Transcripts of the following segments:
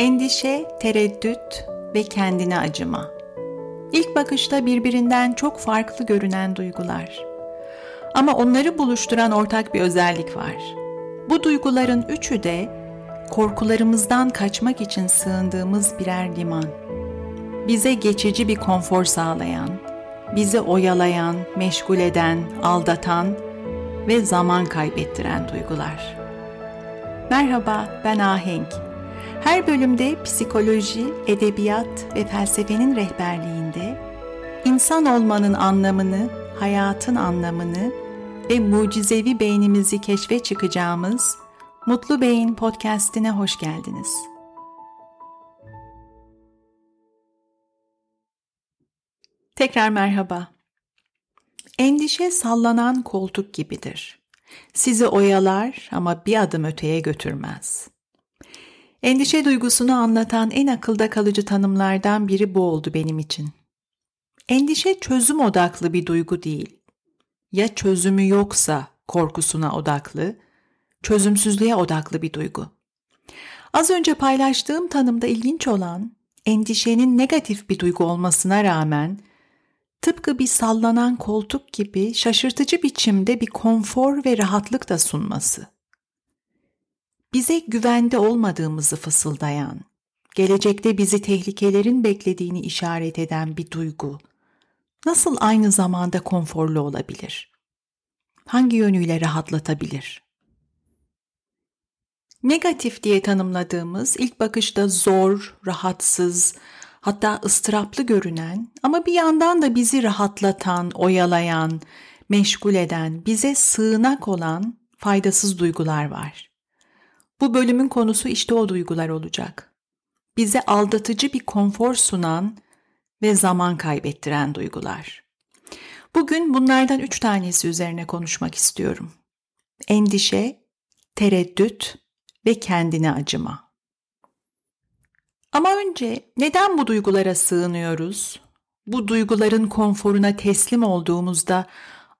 Endişe, tereddüt ve kendine acıma. İlk bakışta birbirinden çok farklı görünen duygular. Ama onları buluşturan ortak bir özellik var. Bu duyguların üçü de korkularımızdan kaçmak için sığındığımız birer liman. Bize geçici bir konfor sağlayan, bizi oyalayan, meşgul eden, aldatan ve zaman kaybettiren duygular. Merhaba, ben Ahenk. Her bölümde psikoloji, edebiyat ve felsefenin rehberliğinde insan olmanın anlamını, hayatın anlamını ve mucizevi beynimizi keşfe çıkacağımız Mutlu Beyin podcast'ine hoş geldiniz. Tekrar merhaba. Endişe sallanan koltuk gibidir. Sizi oyalar ama bir adım öteye götürmez. Endişe duygusunu anlatan en akılda kalıcı tanımlardan biri bu oldu benim için. Endişe çözüm odaklı bir duygu değil. Ya çözümü yoksa korkusuna odaklı, çözümsüzlüğe odaklı bir duygu. Az önce paylaştığım tanımda ilginç olan endişenin negatif bir duygu olmasına rağmen tıpkı bir sallanan koltuk gibi şaşırtıcı biçimde bir konfor ve rahatlık da sunması bize güvende olmadığımızı fısıldayan, gelecekte bizi tehlikelerin beklediğini işaret eden bir duygu nasıl aynı zamanda konforlu olabilir? Hangi yönüyle rahatlatabilir? Negatif diye tanımladığımız ilk bakışta zor, rahatsız, hatta ıstıraplı görünen ama bir yandan da bizi rahatlatan, oyalayan, meşgul eden, bize sığınak olan faydasız duygular var. Bu bölümün konusu işte o duygular olacak. Bize aldatıcı bir konfor sunan ve zaman kaybettiren duygular. Bugün bunlardan üç tanesi üzerine konuşmak istiyorum. Endişe, tereddüt ve kendine acıma. Ama önce neden bu duygulara sığınıyoruz? Bu duyguların konforuna teslim olduğumuzda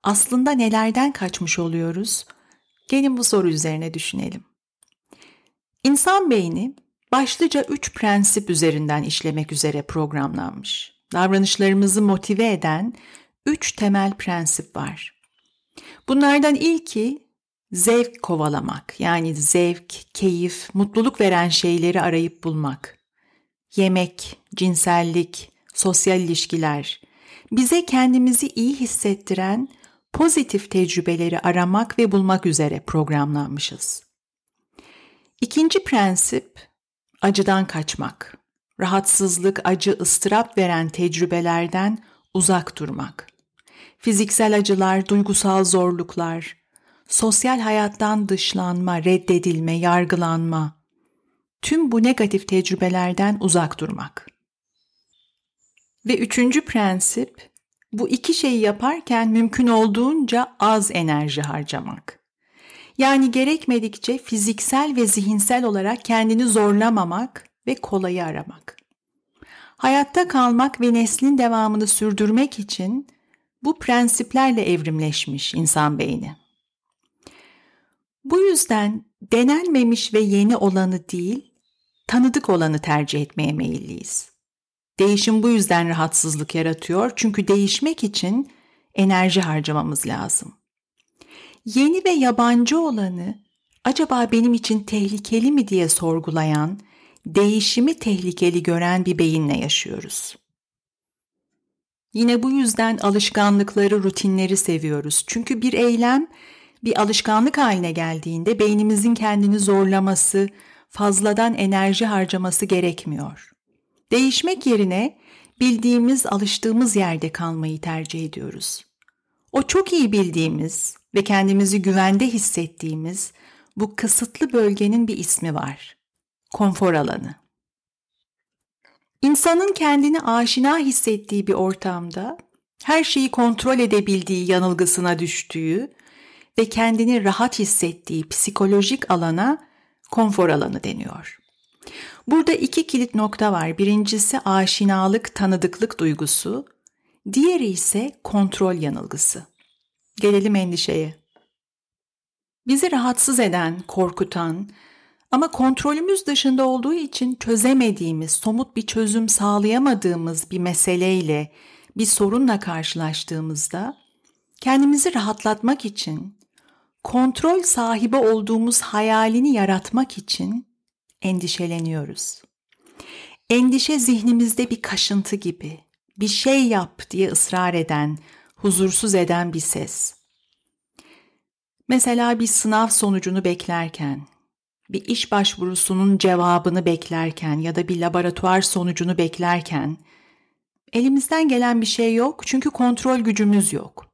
aslında nelerden kaçmış oluyoruz? Gelin bu soru üzerine düşünelim. İnsan beyni başlıca üç prensip üzerinden işlemek üzere programlanmış. Davranışlarımızı motive eden üç temel prensip var. Bunlardan ilki zevk kovalamak. Yani zevk, keyif, mutluluk veren şeyleri arayıp bulmak. Yemek, cinsellik, sosyal ilişkiler, bize kendimizi iyi hissettiren pozitif tecrübeleri aramak ve bulmak üzere programlanmışız. İkinci prensip acıdan kaçmak. Rahatsızlık, acı, ıstırap veren tecrübelerden uzak durmak. Fiziksel acılar, duygusal zorluklar, sosyal hayattan dışlanma, reddedilme, yargılanma. Tüm bu negatif tecrübelerden uzak durmak. Ve üçüncü prensip, bu iki şeyi yaparken mümkün olduğunca az enerji harcamak. Yani gerekmedikçe fiziksel ve zihinsel olarak kendini zorlamamak ve kolayı aramak. Hayatta kalmak ve neslin devamını sürdürmek için bu prensiplerle evrimleşmiş insan beyni. Bu yüzden denenmemiş ve yeni olanı değil, tanıdık olanı tercih etmeye meyilliyiz. Değişim bu yüzden rahatsızlık yaratıyor çünkü değişmek için enerji harcamamız lazım yeni ve yabancı olanı acaba benim için tehlikeli mi diye sorgulayan, değişimi tehlikeli gören bir beyinle yaşıyoruz. Yine bu yüzden alışkanlıkları, rutinleri seviyoruz. Çünkü bir eylem bir alışkanlık haline geldiğinde beynimizin kendini zorlaması, fazladan enerji harcaması gerekmiyor. Değişmek yerine bildiğimiz, alıştığımız yerde kalmayı tercih ediyoruz. O çok iyi bildiğimiz, ve kendimizi güvende hissettiğimiz bu kısıtlı bölgenin bir ismi var. Konfor alanı. İnsanın kendini aşina hissettiği bir ortamda her şeyi kontrol edebildiği yanılgısına düştüğü ve kendini rahat hissettiği psikolojik alana konfor alanı deniyor. Burada iki kilit nokta var. Birincisi aşinalık, tanıdıklık duygusu, diğeri ise kontrol yanılgısı. Gelelim endişeye. Bizi rahatsız eden, korkutan, Ama kontrolümüz dışında olduğu için çözemediğimiz, somut bir çözüm sağlayamadığımız bir meseleyle, bir sorunla karşılaştığımızda kendimizi rahatlatmak için, kontrol sahibi olduğumuz hayalini yaratmak için endişeleniyoruz. Endişe zihnimizde bir kaşıntı gibi, bir şey yap diye ısrar eden, huzursuz eden bir ses. Mesela bir sınav sonucunu beklerken, bir iş başvurusunun cevabını beklerken ya da bir laboratuvar sonucunu beklerken elimizden gelen bir şey yok çünkü kontrol gücümüz yok.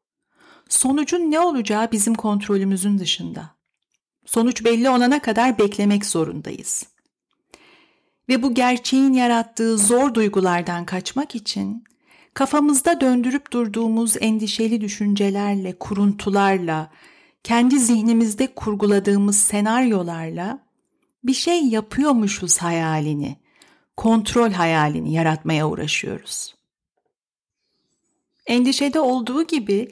Sonucun ne olacağı bizim kontrolümüzün dışında. Sonuç belli olana kadar beklemek zorundayız. Ve bu gerçeğin yarattığı zor duygulardan kaçmak için kafamızda döndürüp durduğumuz endişeli düşüncelerle, kuruntularla, kendi zihnimizde kurguladığımız senaryolarla bir şey yapıyormuşuz hayalini, kontrol hayalini yaratmaya uğraşıyoruz. Endişede olduğu gibi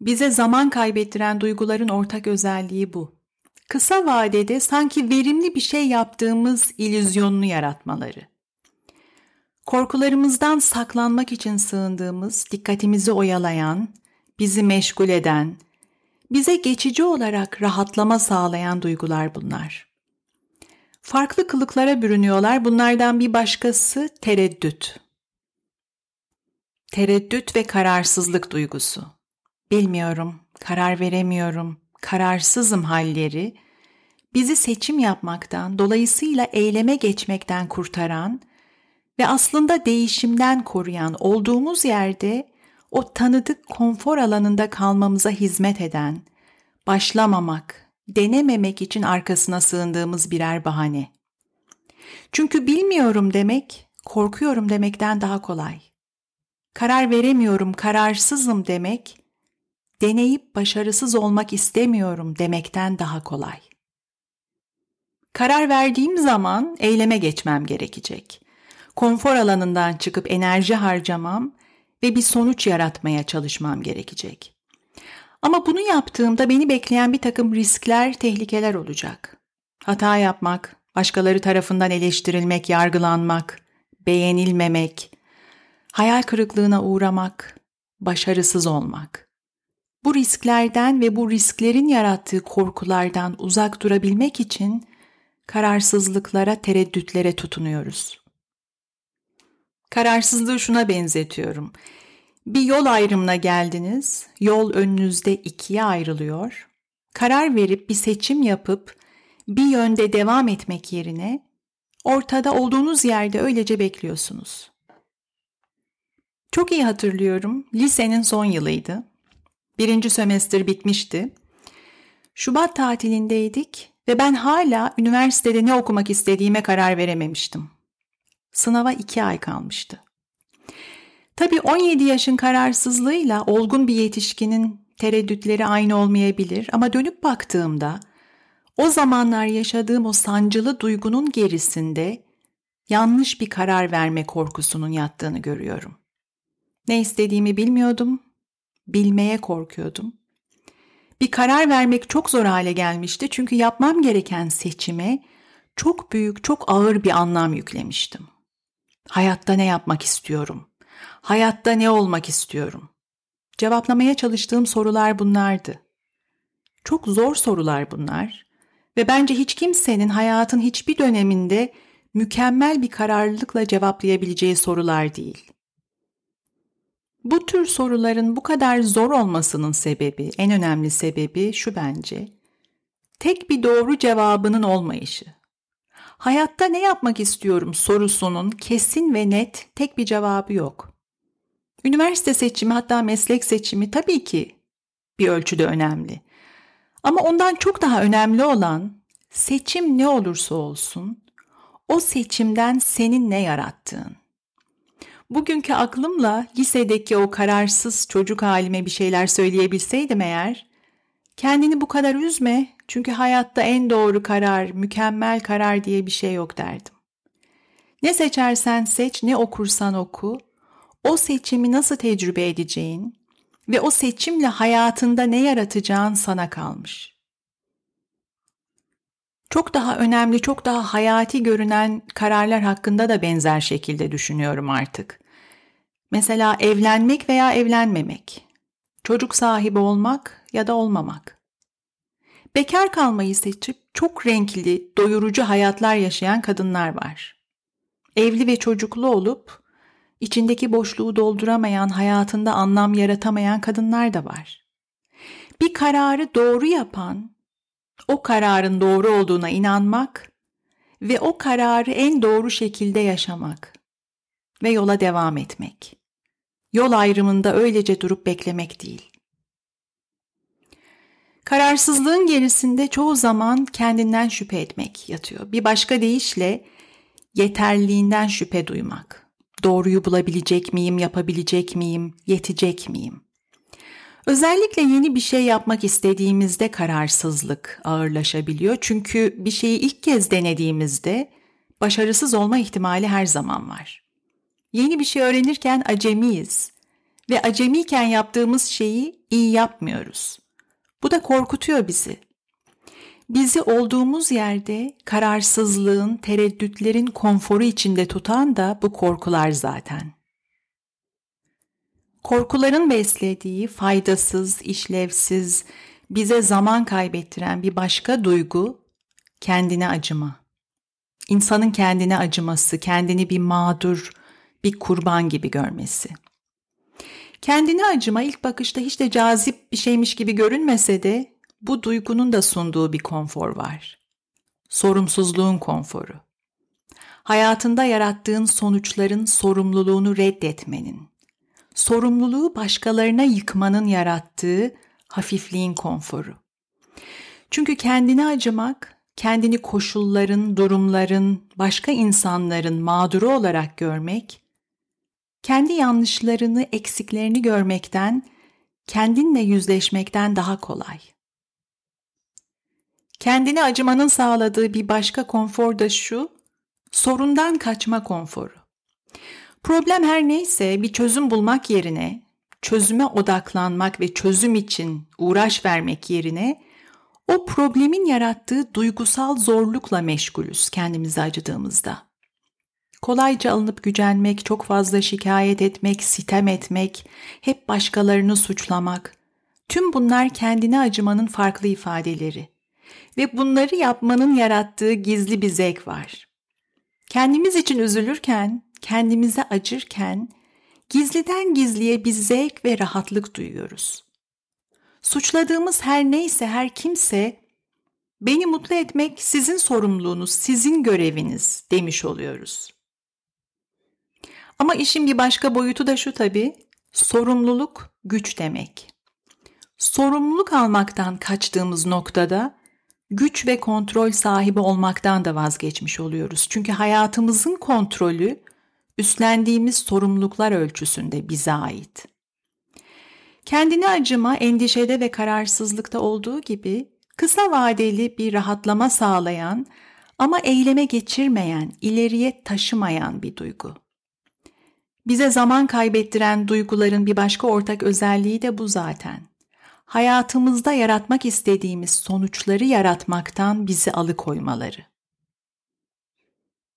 bize zaman kaybettiren duyguların ortak özelliği bu. Kısa vadede sanki verimli bir şey yaptığımız ilüzyonunu yaratmaları. Korkularımızdan saklanmak için sığındığımız, dikkatimizi oyalayan, bizi meşgul eden, bize geçici olarak rahatlama sağlayan duygular bunlar. Farklı kılıklara bürünüyorlar. Bunlardan bir başkası tereddüt. Tereddüt ve kararsızlık duygusu. Bilmiyorum, karar veremiyorum, kararsızım halleri bizi seçim yapmaktan, dolayısıyla eyleme geçmekten kurtaran ve aslında değişimden koruyan olduğumuz yerde o tanıdık konfor alanında kalmamıza hizmet eden, başlamamak, denememek için arkasına sığındığımız birer bahane. Çünkü bilmiyorum demek, korkuyorum demekten daha kolay. Karar veremiyorum, kararsızım demek, deneyip başarısız olmak istemiyorum demekten daha kolay. Karar verdiğim zaman eyleme geçmem gerekecek. Konfor alanından çıkıp enerji harcamam ve bir sonuç yaratmaya çalışmam gerekecek. Ama bunu yaptığımda beni bekleyen bir takım riskler, tehlikeler olacak. Hata yapmak, başkaları tarafından eleştirilmek, yargılanmak, beğenilmemek, hayal kırıklığına uğramak, başarısız olmak. Bu risklerden ve bu risklerin yarattığı korkulardan uzak durabilmek için kararsızlıklara, tereddütlere tutunuyoruz. Kararsızlığı şuna benzetiyorum. Bir yol ayrımına geldiniz, yol önünüzde ikiye ayrılıyor. Karar verip bir seçim yapıp bir yönde devam etmek yerine ortada olduğunuz yerde öylece bekliyorsunuz. Çok iyi hatırlıyorum. Lisenin son yılıydı. Birinci sömestr bitmişti. Şubat tatilindeydik ve ben hala üniversitede ne okumak istediğime karar verememiştim. Sınava iki ay kalmıştı. Tabii 17 yaşın kararsızlığıyla olgun bir yetişkinin tereddütleri aynı olmayabilir ama dönüp baktığımda o zamanlar yaşadığım o sancılı duygunun gerisinde yanlış bir karar verme korkusunun yattığını görüyorum. Ne istediğimi bilmiyordum, bilmeye korkuyordum. Bir karar vermek çok zor hale gelmişti çünkü yapmam gereken seçime çok büyük, çok ağır bir anlam yüklemiştim. Hayatta ne yapmak istiyorum? Hayatta ne olmak istiyorum? Cevaplamaya çalıştığım sorular bunlardı. Çok zor sorular bunlar ve bence hiç kimsenin hayatın hiçbir döneminde mükemmel bir kararlılıkla cevaplayabileceği sorular değil. Bu tür soruların bu kadar zor olmasının sebebi, en önemli sebebi şu bence. Tek bir doğru cevabının olmayışı. Hayatta ne yapmak istiyorum sorusunun kesin ve net tek bir cevabı yok. Üniversite seçimi hatta meslek seçimi tabii ki bir ölçüde önemli. Ama ondan çok daha önemli olan seçim ne olursa olsun o seçimden senin ne yarattığın. Bugünkü aklımla lisedeki o kararsız çocuk halime bir şeyler söyleyebilseydim eğer, kendini bu kadar üzme çünkü hayatta en doğru karar, mükemmel karar diye bir şey yok derdim. Ne seçersen seç, ne okursan oku, o seçimi nasıl tecrübe edeceğin ve o seçimle hayatında ne yaratacağın sana kalmış. Çok daha önemli, çok daha hayati görünen kararlar hakkında da benzer şekilde düşünüyorum artık. Mesela evlenmek veya evlenmemek, çocuk sahibi olmak ya da olmamak. Bekar kalmayı seçip çok renkli, doyurucu hayatlar yaşayan kadınlar var. Evli ve çocuklu olup içindeki boşluğu dolduramayan, hayatında anlam yaratamayan kadınlar da var. Bir kararı doğru yapan, o kararın doğru olduğuna inanmak ve o kararı en doğru şekilde yaşamak ve yola devam etmek. Yol ayrımında öylece durup beklemek değil. Kararsızlığın gerisinde çoğu zaman kendinden şüphe etmek yatıyor. Bir başka deyişle yeterliğinden şüphe duymak. Doğruyu bulabilecek miyim, yapabilecek miyim, yetecek miyim? Özellikle yeni bir şey yapmak istediğimizde kararsızlık ağırlaşabiliyor. Çünkü bir şeyi ilk kez denediğimizde başarısız olma ihtimali her zaman var. Yeni bir şey öğrenirken acemiyiz ve acemiyken yaptığımız şeyi iyi yapmıyoruz. Bu da korkutuyor bizi. Bizi olduğumuz yerde kararsızlığın, tereddütlerin konforu içinde tutan da bu korkular zaten. Korkuların beslediği faydasız, işlevsiz, bize zaman kaybettiren bir başka duygu kendine acıma. İnsanın kendine acıması, kendini bir mağdur, bir kurban gibi görmesi. Kendine acıma ilk bakışta hiç de cazip bir şeymiş gibi görünmese de bu duygunun da sunduğu bir konfor var. Sorumsuzluğun konforu. Hayatında yarattığın sonuçların sorumluluğunu reddetmenin, sorumluluğu başkalarına yıkmanın yarattığı hafifliğin konforu. Çünkü kendine acımak, kendini koşulların, durumların, başka insanların mağduru olarak görmek, kendi yanlışlarını, eksiklerini görmekten, kendinle yüzleşmekten daha kolay. Kendine acımanın sağladığı bir başka konfor da şu, sorundan kaçma konforu. Problem her neyse bir çözüm bulmak yerine, çözüme odaklanmak ve çözüm için uğraş vermek yerine o problemin yarattığı duygusal zorlukla meşgulüz kendimizi acıdığımızda. Kolayca alınıp gücenmek, çok fazla şikayet etmek, sitem etmek, hep başkalarını suçlamak. Tüm bunlar kendine acımanın farklı ifadeleri. Ve bunları yapmanın yarattığı gizli bir zevk var. Kendimiz için üzülürken, kendimize acırken gizliden gizliye bir zevk ve rahatlık duyuyoruz. Suçladığımız her neyse, her kimse beni mutlu etmek sizin sorumluluğunuz, sizin göreviniz demiş oluyoruz. Ama işin bir başka boyutu da şu tabii, sorumluluk güç demek. Sorumluluk almaktan kaçtığımız noktada güç ve kontrol sahibi olmaktan da vazgeçmiş oluyoruz. Çünkü hayatımızın kontrolü üstlendiğimiz sorumluluklar ölçüsünde bize ait. Kendine acıma, endişede ve kararsızlıkta olduğu gibi kısa vadeli bir rahatlama sağlayan ama eyleme geçirmeyen, ileriye taşımayan bir duygu. Bize zaman kaybettiren duyguların bir başka ortak özelliği de bu zaten. Hayatımızda yaratmak istediğimiz sonuçları yaratmaktan bizi alıkoymaları.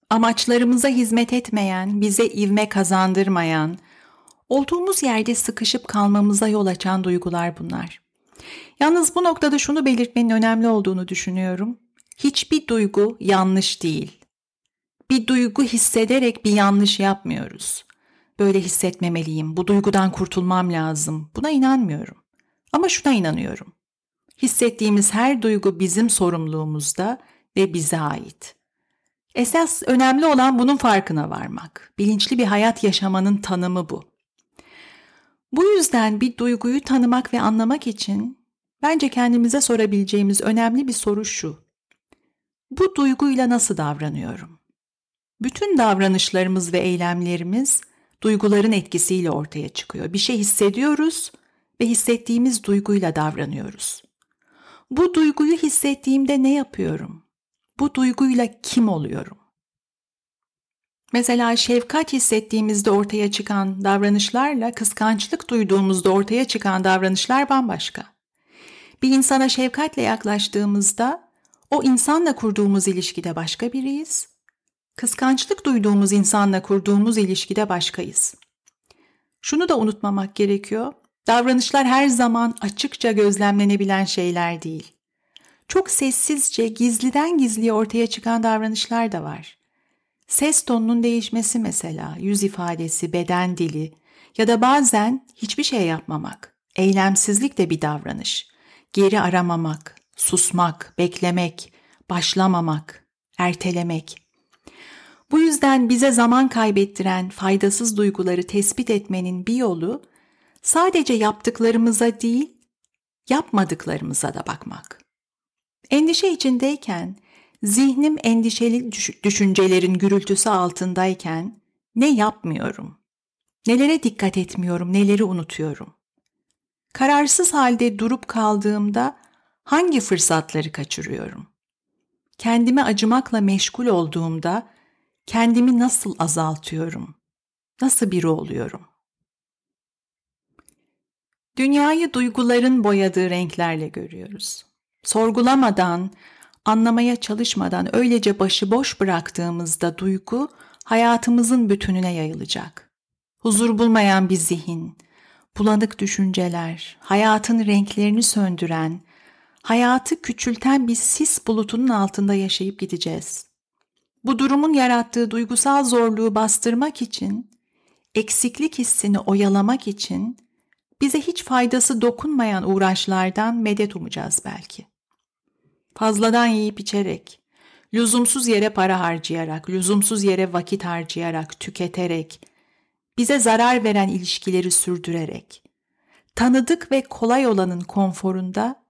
Amaçlarımıza hizmet etmeyen, bize ivme kazandırmayan, olduğumuz yerde sıkışıp kalmamıza yol açan duygular bunlar. Yalnız bu noktada şunu belirtmenin önemli olduğunu düşünüyorum. Hiçbir duygu yanlış değil. Bir duygu hissederek bir yanlış yapmıyoruz. Böyle hissetmemeliyim, bu duygudan kurtulmam lazım. Buna inanmıyorum. Ama şuna inanıyorum. Hissettiğimiz her duygu bizim sorumluluğumuzda ve bize ait. Esas önemli olan bunun farkına varmak. Bilinçli bir hayat yaşamanın tanımı bu. Bu yüzden bir duyguyu tanımak ve anlamak için bence kendimize sorabileceğimiz önemli bir soru şu. Bu duyguyla nasıl davranıyorum? Bütün davranışlarımız ve eylemlerimiz duyguların etkisiyle ortaya çıkıyor. Bir şey hissediyoruz ve hissettiğimiz duyguyla davranıyoruz. Bu duyguyu hissettiğimde ne yapıyorum? Bu duyguyla kim oluyorum? Mesela şefkat hissettiğimizde ortaya çıkan davranışlarla kıskançlık duyduğumuzda ortaya çıkan davranışlar bambaşka. Bir insana şefkatle yaklaştığımızda o insanla kurduğumuz ilişkide başka biriyiz. Kıskançlık duyduğumuz insanla kurduğumuz ilişkide başkayız. Şunu da unutmamak gerekiyor. Davranışlar her zaman açıkça gözlemlenebilen şeyler değil. Çok sessizce, gizliden gizliye ortaya çıkan davranışlar da var. Ses tonunun değişmesi mesela, yüz ifadesi, beden dili ya da bazen hiçbir şey yapmamak. Eylemsizlik de bir davranış. Geri aramamak, susmak, beklemek, başlamamak, ertelemek. Bu yüzden bize zaman kaybettiren faydasız duyguları tespit etmenin bir yolu sadece yaptıklarımıza değil, yapmadıklarımıza da bakmak. Endişe içindeyken, zihnim endişeli düşüncelerin gürültüsü altındayken ne yapmıyorum? Nelere dikkat etmiyorum, neleri unutuyorum? Kararsız halde durup kaldığımda hangi fırsatları kaçırıyorum? Kendime acımakla meşgul olduğumda kendimi nasıl azaltıyorum? Nasıl biri oluyorum? Dünyayı duyguların boyadığı renklerle görüyoruz. Sorgulamadan, anlamaya çalışmadan öylece başıboş bıraktığımızda duygu hayatımızın bütününe yayılacak. Huzur bulmayan bir zihin, bulanık düşünceler, hayatın renklerini söndüren, hayatı küçülten bir sis bulutunun altında yaşayıp gideceğiz. Bu durumun yarattığı duygusal zorluğu bastırmak için, eksiklik hissini oyalamak için bize hiç faydası dokunmayan uğraşlardan medet umacağız belki. Fazladan yiyip içerek, lüzumsuz yere para harcayarak, lüzumsuz yere vakit harcayarak, tüketerek, bize zarar veren ilişkileri sürdürerek, tanıdık ve kolay olanın konforunda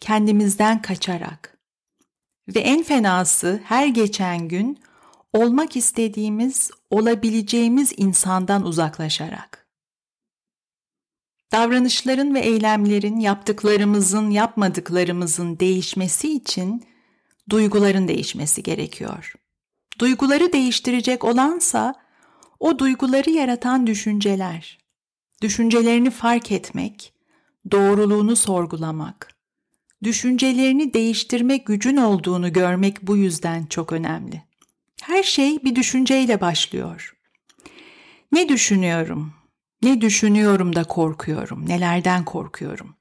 kendimizden kaçarak ve en fenası her geçen gün olmak istediğimiz, olabileceğimiz insandan uzaklaşarak. Davranışların ve eylemlerin, yaptıklarımızın, yapmadıklarımızın değişmesi için duyguların değişmesi gerekiyor. Duyguları değiştirecek olansa o duyguları yaratan düşünceler. Düşüncelerini fark etmek, doğruluğunu sorgulamak, düşüncelerini değiştirme gücün olduğunu görmek bu yüzden çok önemli. Her şey bir düşünceyle başlıyor. Ne düşünüyorum? Ne düşünüyorum da korkuyorum? Nelerden korkuyorum?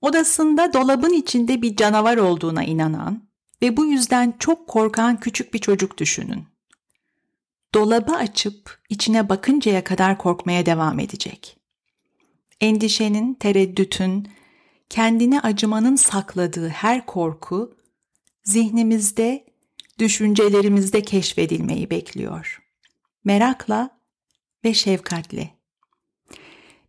Odasında dolabın içinde bir canavar olduğuna inanan ve bu yüzden çok korkan küçük bir çocuk düşünün. Dolabı açıp içine bakıncaya kadar korkmaya devam edecek. Endişenin, tereddütün, kendine acımanın sakladığı her korku zihnimizde, düşüncelerimizde keşfedilmeyi bekliyor. Merakla ve şefkatle.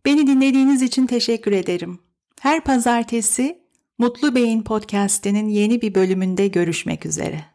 Beni dinlediğiniz için teşekkür ederim. Her pazartesi Mutlu Beyin Podcast'inin yeni bir bölümünde görüşmek üzere.